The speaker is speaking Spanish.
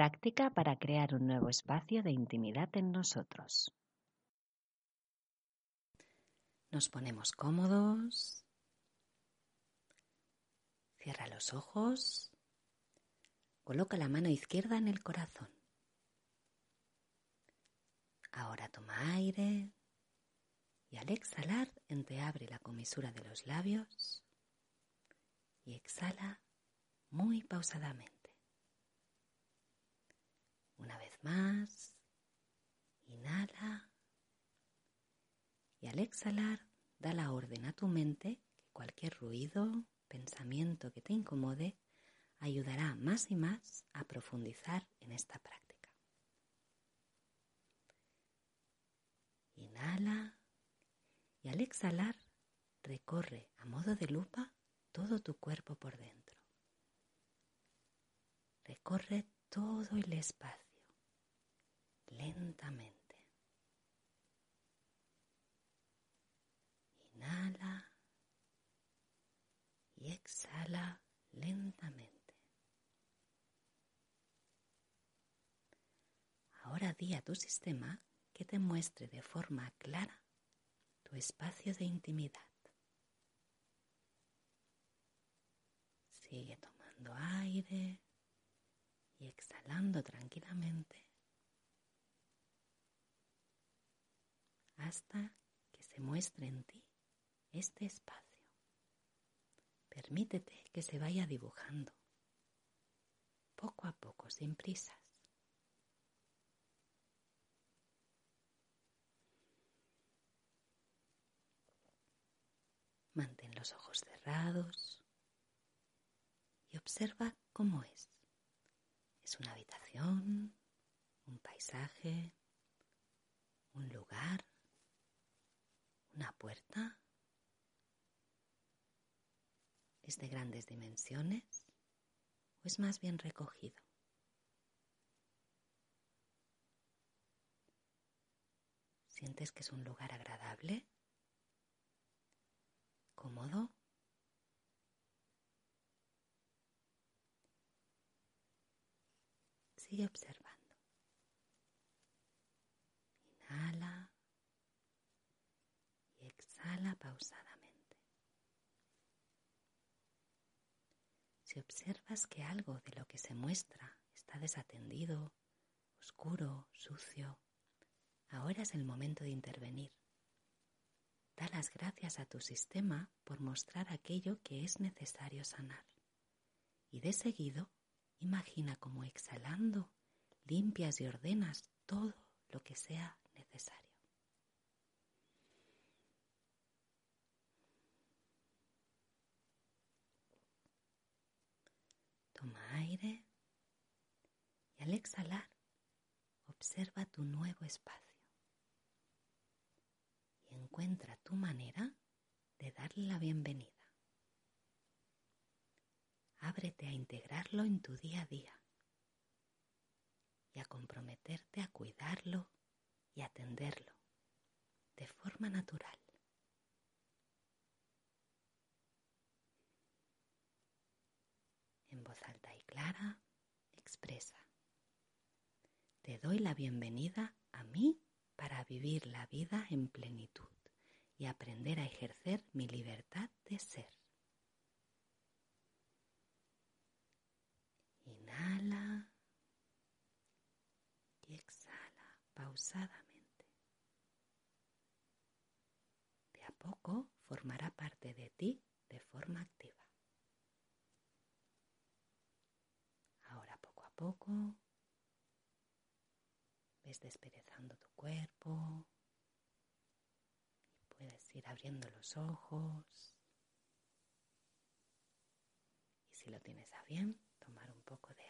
Práctica para crear un nuevo espacio de intimidad en nosotros. Nos ponemos cómodos. Cierra los ojos. Coloca la mano izquierda en el corazón. Ahora toma aire y al exhalar entreabre la comisura de los labios y exhala muy pausadamente. Una vez más, inhala y al exhalar da la orden a tu mente que cualquier ruido, pensamiento que te incomode ayudará más y más a profundizar en esta práctica. Inhala y al exhalar recorre a modo de lupa todo tu cuerpo por dentro. Recorre todo el espacio lentamente. Inhala y exhala lentamente. Ahora di a tu sistema que te muestre de forma clara tu espacio de intimidad. Sigue tomando aire y exhalando tranquilamente hasta que se muestre en ti este espacio. Permítete que se vaya dibujando, poco a poco, sin prisas. Mantén los ojos cerrados y observa cómo es. Es una habitación, un paisaje, un lugar, una puerta. ¿Es de grandes dimensiones o es más bien recogido? ¿Sientes que es un lugar agradable? ¿Cómodo? Sigue observando. Inhala y pausadamente. Si observas que algo de lo que se muestra está desatendido, oscuro, sucio, ahora es el momento de intervenir. Da las gracias a tu sistema por mostrar aquello que es necesario sanar. Y de seguido, imagina como exhalando limpias y ordenas todo lo que sea necesario. Toma aire y al exhalar observa tu nuevo espacio encuentra tu manera de darle la bienvenida. Ábrete a integrarlo en tu día a día y a comprometerte a cuidarlo y atenderlo de forma natural. En voz alta y clara, expresa. Te doy la bienvenida a mí para vivir la vida en plenitud y aprender a ejercer mi libertad de ser. Inhala y exhala pausadamente. De a poco formará parte de ti de forma activa. Ahora poco a poco desperezando tu cuerpo, Puedes ir abriendo los ojos. Y si lo tienes a bien, tomar un poco de